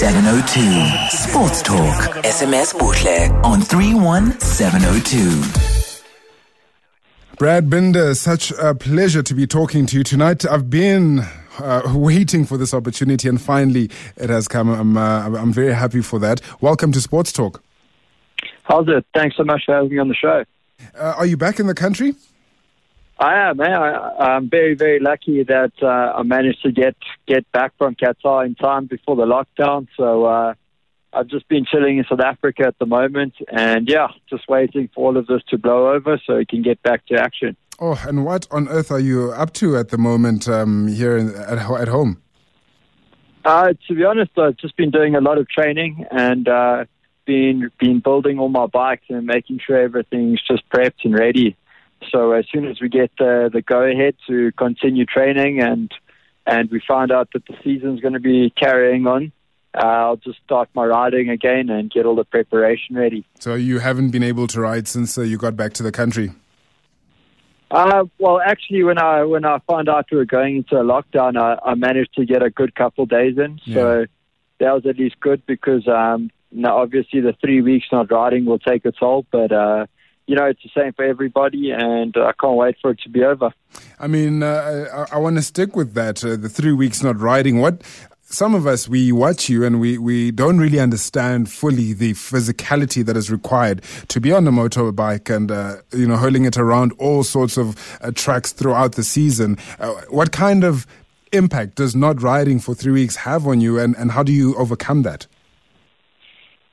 31702. Sports Talk. SMS Butle on 31702. Brad Binder, such a pleasure to be talking to you tonight. I've been uh, waiting for this opportunity, and finally it has come. I'm, uh, I'm very happy for that. Welcome to Sports Talk. How's it? Thanks so much for having me on the show. Uh, are you back in the country? I am. Man. I, am very, very lucky that uh, I managed to get get back from Qatar in time before the lockdown. So uh, I've just been chilling in South Africa at the moment, and yeah, just waiting for all of this to blow over so we can get back to action. Oh, and what on earth are you up to at the moment um, here in, at, at home? Uh, to be honest, I've just been doing a lot of training and uh, been been building all my bikes and making sure everything's just prepped and ready. So as soon as we get the, the go ahead to continue training and and we find out that the season's going to be carrying on, uh, I'll just start my riding again and get all the preparation ready. So you haven't been able to ride since uh, you got back to the country. Uh, well, actually, when I when I found out we were going into a lockdown, I, I managed to get a good couple days in. Yeah. So that was at least good because um, now obviously the three weeks not riding will take a toll, but uh, you know, it's the same for everybody, and I can't wait for it to be over. I mean, uh, I, I want to stick with that. Uh, the three weeks not riding. What some of us we watch you and we, we don't really understand fully the physicality that is required to be on a motorbike and uh, you know hurling it around all sorts of uh, tracks throughout the season. Uh, what kind of impact does not riding for three weeks have on you, and, and how do you overcome that?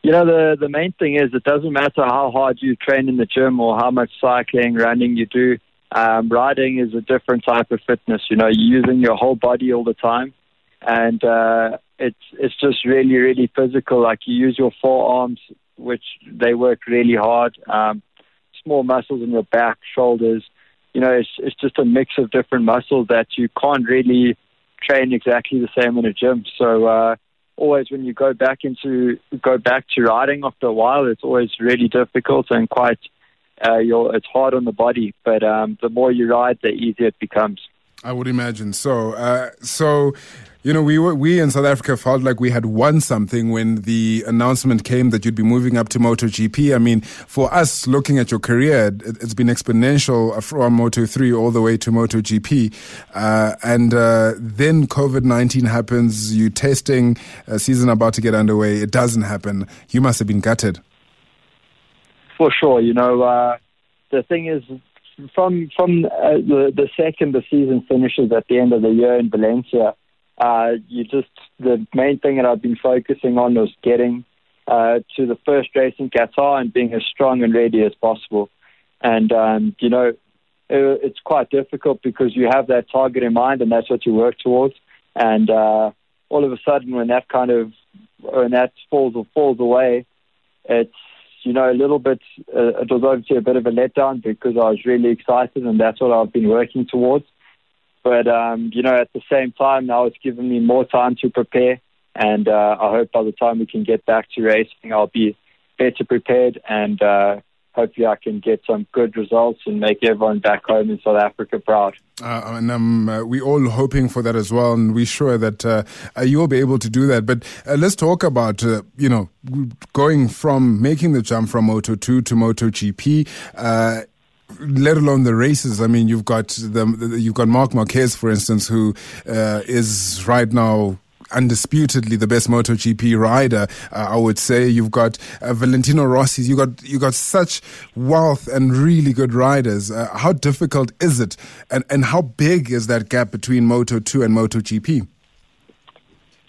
You know, the, the main thing is it doesn't matter how hard you train in the gym or how much cycling, running you do. Um, riding is a different type of fitness. You know, you're using your whole body all the time, and uh, it's it's just really really physical. Like you use your forearms, which they work really hard. Um, small muscles in your back, shoulders. You know, it's it's just a mix of different muscles that you can't really train exactly the same in a gym. So uh, always when you go back into go back to riding after a while, it's always really difficult and quite uh, you're, it's hard on the body. But um, the more you ride, the easier it becomes. I would imagine so. Uh, so, you know, we were, we in South Africa felt like we had won something when the announcement came that you'd be moving up to MotoGP. I mean, for us looking at your career, it, has been exponential from Moto three all the way to MotoGP, uh, and uh, then COVID nineteen happens. You testing, a season about to get underway. It doesn't happen. You must have been gutted. For sure, you know. Uh, the thing is, from from uh, the the second the season finishes at the end of the year in Valencia, uh, you just the main thing that I've been focusing on was getting uh, to the first race in Qatar and being as strong and ready as possible. And um, you know, it, it's quite difficult because you have that target in mind and that's what you work towards. And uh, all of a sudden, when that kind of when that falls or falls away, it's you know, a little bit, uh, it was obviously a bit of a letdown because I was really excited and that's what I've been working towards. But, um, you know, at the same time, now it's given me more time to prepare. And uh, I hope by the time we can get back to racing, I'll be better prepared and uh, hopefully I can get some good results and make everyone back home in South Africa proud. Uh, and um, uh, we're all hoping for that as well, and we're sure that uh, uh you'll be able to do that. But uh, let's talk about, uh, you know, going from making the jump from Moto 2 to Moto GP let alone the races. I mean, you've got the, you've got Marc Marquez, for instance, who uh, is right now undisputedly the best MotoGP rider. Uh, I would say you've got uh, Valentino Rossi. You got you got such wealth and really good riders. Uh, how difficult is it, and and how big is that gap between Moto Two and MotoGP?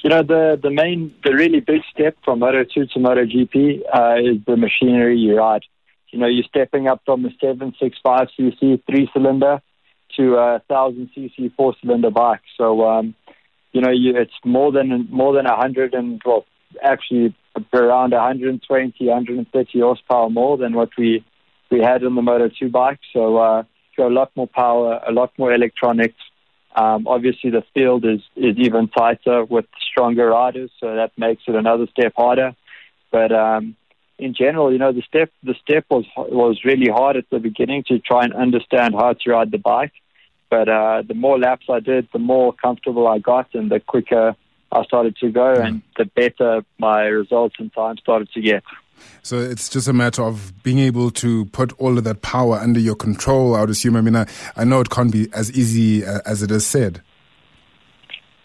You know the the main the really big step from Moto Two to MotoGP uh, is the machinery you ride. You know you're stepping up from a seven six five cc three cylinder to a thousand cc four cylinder bike. So um, you know, you, it's more than more than 100 and well, actually around 120, 130 horsepower more than what we we had on the Moto 2 bike. So uh, a lot more power, a lot more electronics. Um, obviously, the field is is even tighter with stronger riders, so that makes it another step harder. But um, in general, you know, the step the step was was really hard at the beginning to try and understand how to ride the bike. But uh, the more laps I did, the more comfortable I got, and the quicker I started to go, and the better my results and time started to get. So it's just a matter of being able to put all of that power under your control. I would assume. I mean, I, I know it can't be as easy uh, as it is said.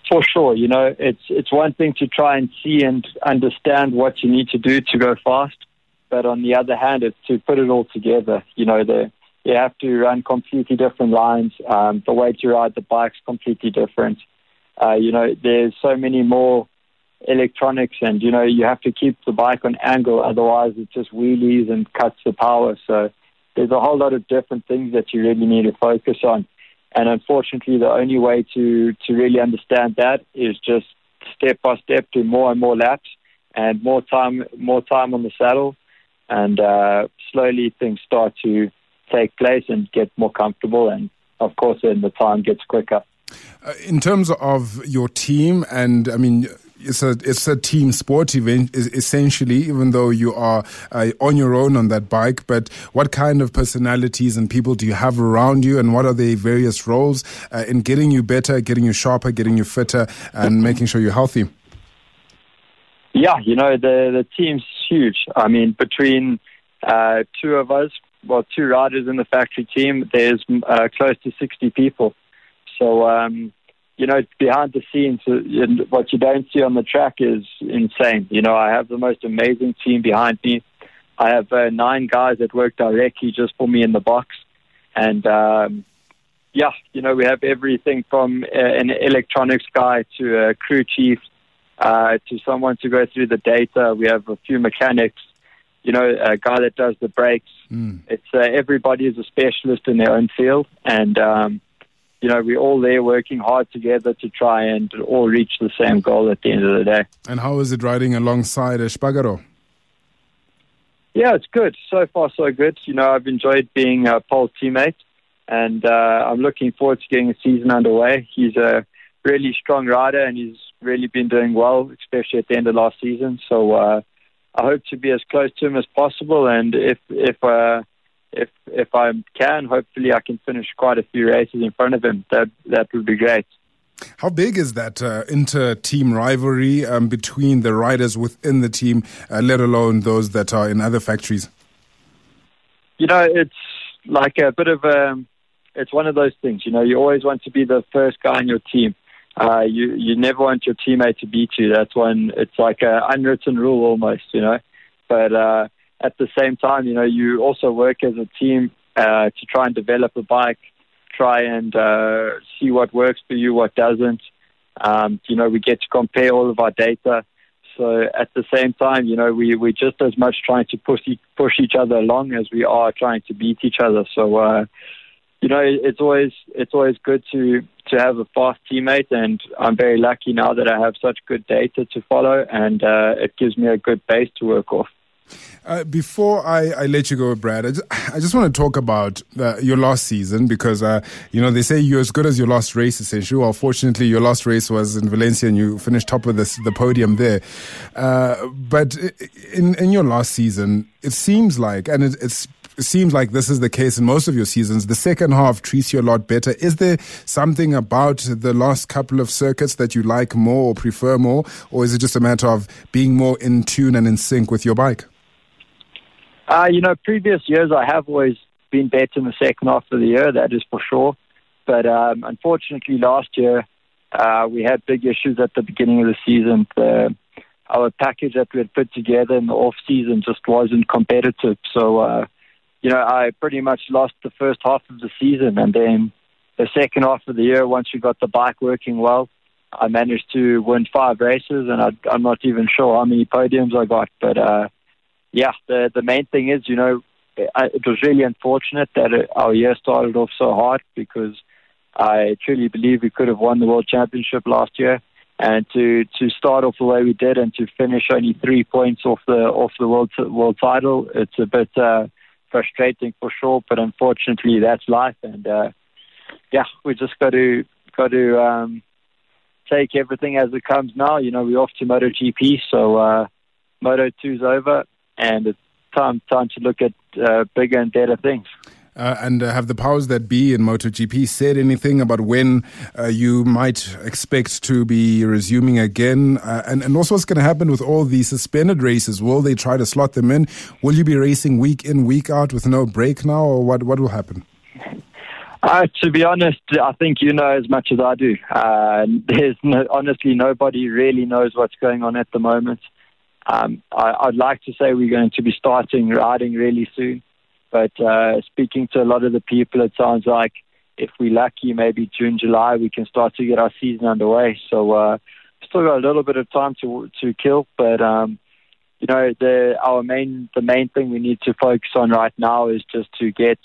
For sure, you know, it's it's one thing to try and see and understand what you need to do to go fast, but on the other hand, it's to put it all together. You know, the you have to run completely different lines. Um, the way to ride the bike's completely different. Uh, you know, there's so many more electronics, and you know, you have to keep the bike on angle, otherwise it just wheelies and cuts the power. So there's a whole lot of different things that you really need to focus on. And unfortunately, the only way to, to really understand that is just step by step do more and more laps and more time more time on the saddle, and uh, slowly things start to take place and get more comfortable. And of course, then the time gets quicker. Uh, in terms of your team, and I mean, it's a it's a team sport event essentially, even though you are uh, on your own on that bike. But what kind of personalities and people do you have around you, and what are the various roles uh, in getting you better, getting you sharper, getting you fitter, and making sure you're healthy? Yeah, you know the the team's huge. I mean, between uh, two of us, well, two riders in the factory team, there's uh, close to 60 people. So um, you know, behind the scenes, uh, what you don't see on the track is insane. You know, I have the most amazing team behind me. I have uh, nine guys that work directly just for me in the box. And, um, yeah, you know, we have everything from uh, an electronics guy to a crew chief uh, to someone to go through the data. We have a few mechanics, you know, a guy that does the brakes. Mm. It's uh, everybody is a specialist in their own field. And, um, you know, we're all there working hard together to try and all reach the same goal at the end of the day. And how is it riding alongside Espargaro? Yeah, it's good. So far, so good. You know, I've enjoyed being a Pol's teammate, and uh, I'm looking forward to getting the season underway. He's a really strong rider, and he's really been doing well, especially at the end of last season. So uh, I hope to be as close to him as possible, and if if uh, if if I can, hopefully I can finish quite a few races in front of him. That that would be great. How big is that uh, inter-team rivalry um, between the riders within the team, uh, let alone those that are in other factories? You know, it's like a bit of a. It's one of those things. You know, you always want to be the first guy in your team. Uh, you you never want your teammate to beat you. That's one. It's like an unwritten rule almost. You know, but uh, at the same time, you know, you also work as a team uh, to try and develop a bike, try and uh, see what works for you, what doesn't. Um, you know, we get to compare all of our data. So at the same time, you know, we we're just as much trying to push push each other along as we are trying to beat each other. So, uh, you know, it's always it's always good to to have a fast teammate, and I'm very lucky now that I have such good data to follow, and uh, it gives me a good base to work off. Uh, before I, I, let you go, Brad, I just, I just want to talk about uh, your last season because, uh, you know, they say you're as good as your last race, essentially. Well, fortunately, your last race was in Valencia and you finished top of the, the podium there. Uh, but in, in your last season, it seems like, and it, it's it seems like this is the case in most of your seasons. The second half treats you a lot better. Is there something about the last couple of circuits that you like more or prefer more, or is it just a matter of being more in tune and in sync with your bike? Uh, you know, previous years I have always been better in the second half of the year, that is for sure. But um, unfortunately, last year uh, we had big issues at the beginning of the season. The, our package that we had put together in the off season just wasn't competitive. So, uh, you know, I pretty much lost the first half of the season, and then the second half of the year, once we got the bike working well, I managed to win five races, and I, I'm not even sure how many podiums I got, but. Uh, yeah, the the main thing is, you know, it was really unfortunate that it, our year started off so hard because I truly believe we could have won the world championship last year, and to to start off the way we did and to finish only three points off the off the world world title, it's a bit uh, frustrating for sure. But unfortunately, that's life, and uh, yeah, we just got to got to um, take everything as it comes now. You know, we're off to MotoGP, so uh, Moto 2's over and it's time time to look at uh, bigger and better things. Uh, and uh, have the powers that be in MotoGP said anything about when uh, you might expect to be resuming again? Uh, and, and also, what's going to happen with all these suspended races? Will they try to slot them in? Will you be racing week in, week out with no break now, or what, what will happen? Uh, to be honest, I think you know as much as I do. Uh, there's no, honestly nobody really knows what's going on at the moment. Um, I, would like to say we're going to be starting riding really soon, but uh, speaking to a lot of the people, it sounds like if we're lucky, maybe June, July, we can start to get our season underway. So uh, still got a little bit of time to to kill, but um, you know the our main the main thing we need to focus on right now is just to get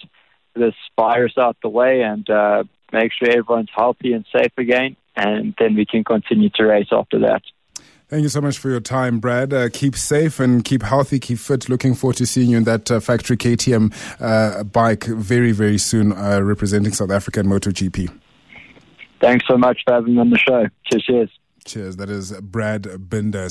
this virus out the way and uh, make sure everyone's healthy and safe again, and then we can continue to race after that. Thank you so much for your time, Brad. Uh, keep safe and keep healthy, keep fit. Looking forward to seeing you in that uh, factory KTM uh, bike very, very soon, uh, representing South Africa in MotoGP. Thanks so much for having me on the show. Cheers. Cheers. Cheers. That is Brad Binder.